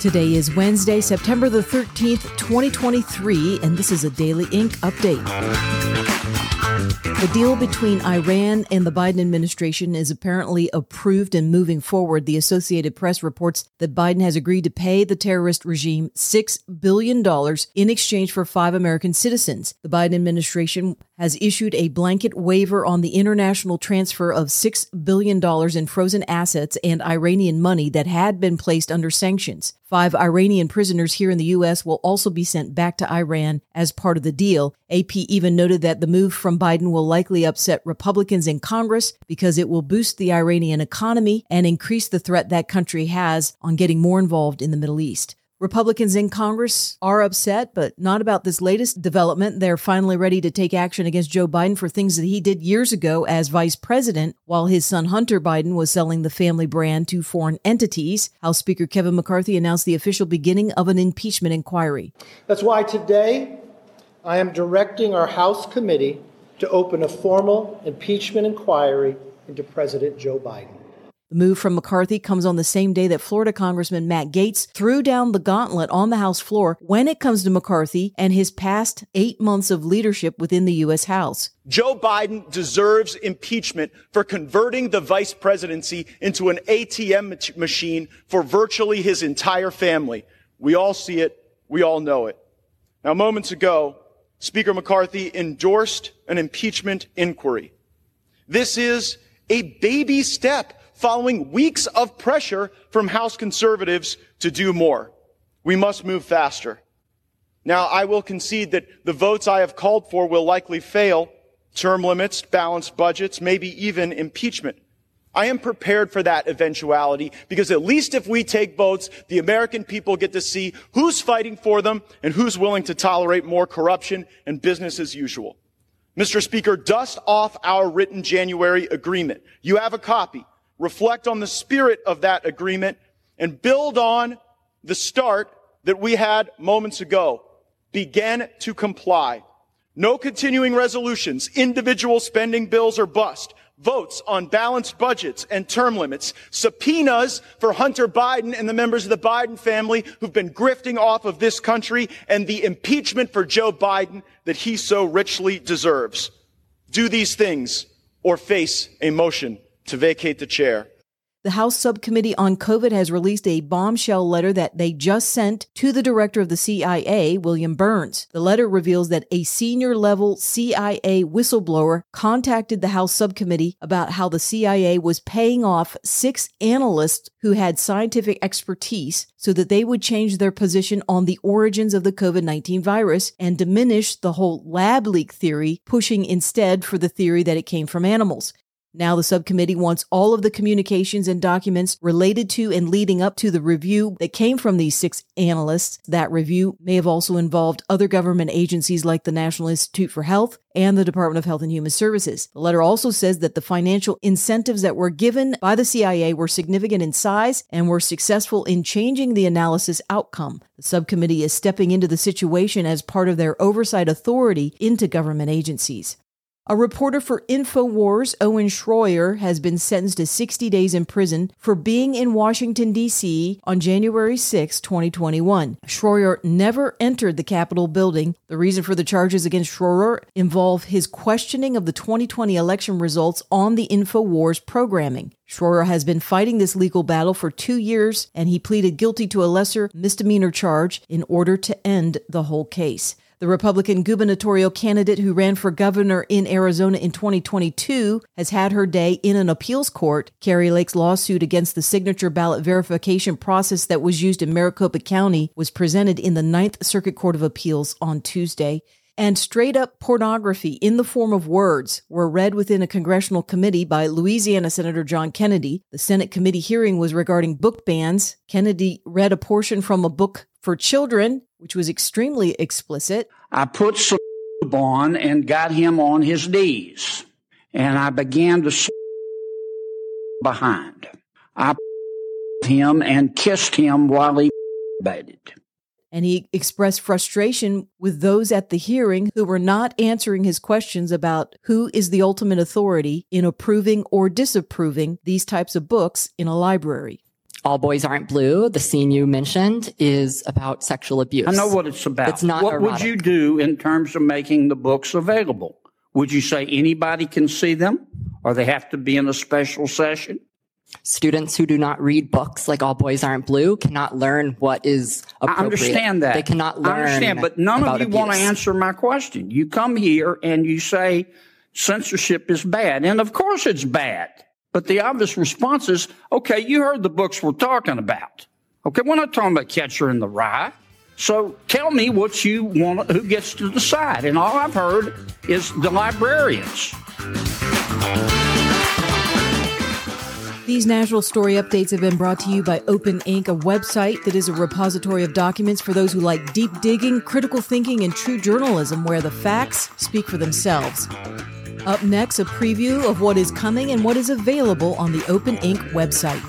Today is Wednesday, September the 13th, 2023, and this is a Daily Ink update. The deal between Iran and the Biden administration is apparently approved and moving forward. The Associated Press reports that Biden has agreed to pay the terrorist regime $6 billion in exchange for five American citizens. The Biden administration has issued a blanket waiver on the international transfer of $6 billion in frozen assets and Iranian money that had been placed under sanctions. Five Iranian prisoners here in the U.S. will also be sent back to Iran as part of the deal. AP even noted that the move from Biden will likely upset Republicans in Congress because it will boost the Iranian economy and increase the threat that country has on getting more involved in the Middle East. Republicans in Congress are upset, but not about this latest development. They're finally ready to take action against Joe Biden for things that he did years ago as vice president while his son Hunter Biden was selling the family brand to foreign entities. House Speaker Kevin McCarthy announced the official beginning of an impeachment inquiry. That's why today I am directing our House committee to open a formal impeachment inquiry into President Joe Biden. The move from McCarthy comes on the same day that Florida Congressman Matt Gaetz threw down the gauntlet on the House floor when it comes to McCarthy and his past eight months of leadership within the U.S. House. Joe Biden deserves impeachment for converting the vice presidency into an ATM machine for virtually his entire family. We all see it. We all know it. Now, moments ago, Speaker McCarthy endorsed an impeachment inquiry. This is a baby step following weeks of pressure from House conservatives to do more. We must move faster. Now, I will concede that the votes I have called for will likely fail term limits, balanced budgets, maybe even impeachment. I am prepared for that eventuality because at least if we take votes, the American people get to see who's fighting for them and who's willing to tolerate more corruption and business as usual. Mr. Speaker, dust off our written January agreement. You have a copy reflect on the spirit of that agreement, and build on the start that we had moments ago. Begin to comply. No continuing resolutions, individual spending bills or bust, votes on balanced budgets and term limits, subpoenas for Hunter Biden and the members of the Biden family who've been grifting off of this country, and the impeachment for Joe Biden that he so richly deserves. Do these things or face a motion to vacate the chair. The House Subcommittee on COVID has released a bombshell letter that they just sent to the director of the CIA, William Burns. The letter reveals that a senior level CIA whistleblower contacted the House Subcommittee about how the CIA was paying off six analysts who had scientific expertise so that they would change their position on the origins of the COVID 19 virus and diminish the whole lab leak theory, pushing instead for the theory that it came from animals. Now, the subcommittee wants all of the communications and documents related to and leading up to the review that came from these six analysts. That review may have also involved other government agencies like the National Institute for Health and the Department of Health and Human Services. The letter also says that the financial incentives that were given by the CIA were significant in size and were successful in changing the analysis outcome. The subcommittee is stepping into the situation as part of their oversight authority into government agencies. A reporter for InfoWars, Owen Shroyer, has been sentenced to 60 days in prison for being in Washington, D.C. on January 6, 2021. Shroyer never entered the Capitol building. The reason for the charges against Shroyer involve his questioning of the 2020 election results on the InfoWars programming. Shroyer has been fighting this legal battle for two years, and he pleaded guilty to a lesser misdemeanor charge in order to end the whole case. The Republican gubernatorial candidate who ran for governor in Arizona in 2022 has had her day in an appeals court. Kari Lake's lawsuit against the signature ballot verification process that was used in Maricopa County was presented in the Ninth Circuit Court of Appeals on Tuesday. And straight up pornography in the form of words were read within a congressional committee by Louisiana Senator John Kennedy. The Senate committee hearing was regarding book bans. Kennedy read a portion from a book for children, which was extremely explicit. I put some on and got him on his knees, and I began to behind. I him and kissed him while he baited. and he expressed frustration with those at the hearing who were not answering his questions about who is the ultimate authority in approving or disapproving these types of books in a library. All Boys Aren't Blue, the scene you mentioned, is about sexual abuse. I know what it's about. It's not What erotic. would you do in terms of making the books available? Would you say anybody can see them or they have to be in a special session? Students who do not read books like All Boys Aren't Blue cannot learn what is appropriate. I understand that. They cannot learn. I understand, but none of you want to answer my question. You come here and you say censorship is bad. And of course it's bad. But the obvious response is, okay, you heard the books we're talking about. Okay, we're not talking about Catcher in the Rye. So tell me what you want, who gets to decide. And all I've heard is the librarians. These national story updates have been brought to you by Open Ink, a website that is a repository of documents for those who like deep digging, critical thinking, and true journalism where the facts speak for themselves. Up next, a preview of what is coming and what is available on the Open Ink website.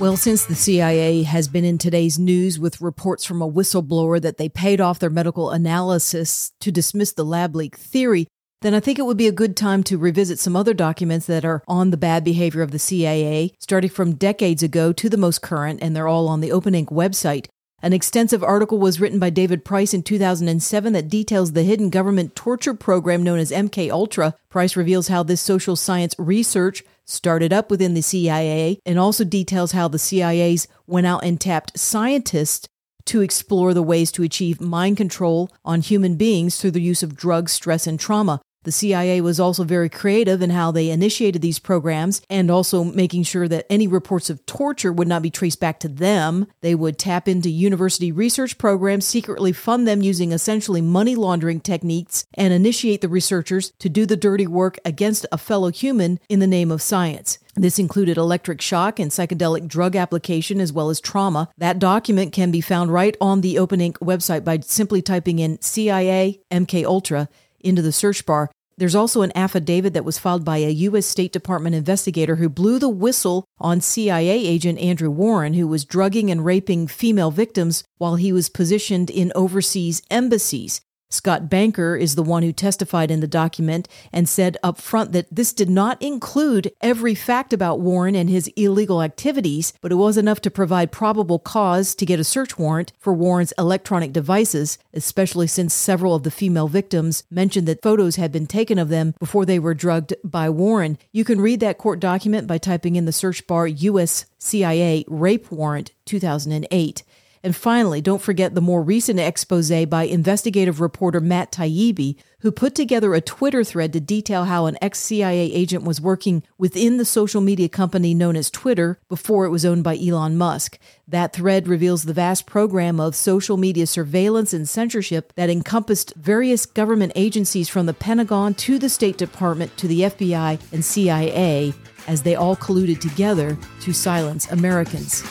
Well, since the CIA has been in today's news with reports from a whistleblower that they paid off their medical analysis to dismiss the lab leak theory, then I think it would be a good time to revisit some other documents that are on the bad behavior of the CIA, starting from decades ago to the most current, and they're all on the Open Ink website. An extensive article was written by David Price in 2007 that details the hidden government torture program known as MK Ultra. Price reveals how this social science research started up within the CIA and also details how the CIA's went out and tapped scientists to explore the ways to achieve mind control on human beings through the use of drugs, stress, and trauma. The CIA was also very creative in how they initiated these programs and also making sure that any reports of torture would not be traced back to them. They would tap into university research programs, secretly fund them using essentially money laundering techniques, and initiate the researchers to do the dirty work against a fellow human in the name of science. This included electric shock and psychedelic drug application as well as trauma. That document can be found right on the Open Ink website by simply typing in CIA MK Ultra into the search bar. There's also an affidavit that was filed by a U.S. State Department investigator who blew the whistle on CIA agent Andrew Warren, who was drugging and raping female victims while he was positioned in overseas embassies. Scott Banker is the one who testified in the document and said up front that this did not include every fact about Warren and his illegal activities, but it was enough to provide probable cause to get a search warrant for Warren's electronic devices, especially since several of the female victims mentioned that photos had been taken of them before they were drugged by Warren. You can read that court document by typing in the search bar US CIA Rape Warrant 2008. And finally, don't forget the more recent expose by investigative reporter Matt Taibbi, who put together a Twitter thread to detail how an ex CIA agent was working within the social media company known as Twitter before it was owned by Elon Musk. That thread reveals the vast program of social media surveillance and censorship that encompassed various government agencies from the Pentagon to the State Department to the FBI and CIA as they all colluded together to silence Americans.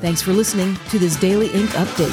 Thanks for listening to this Daily Ink update.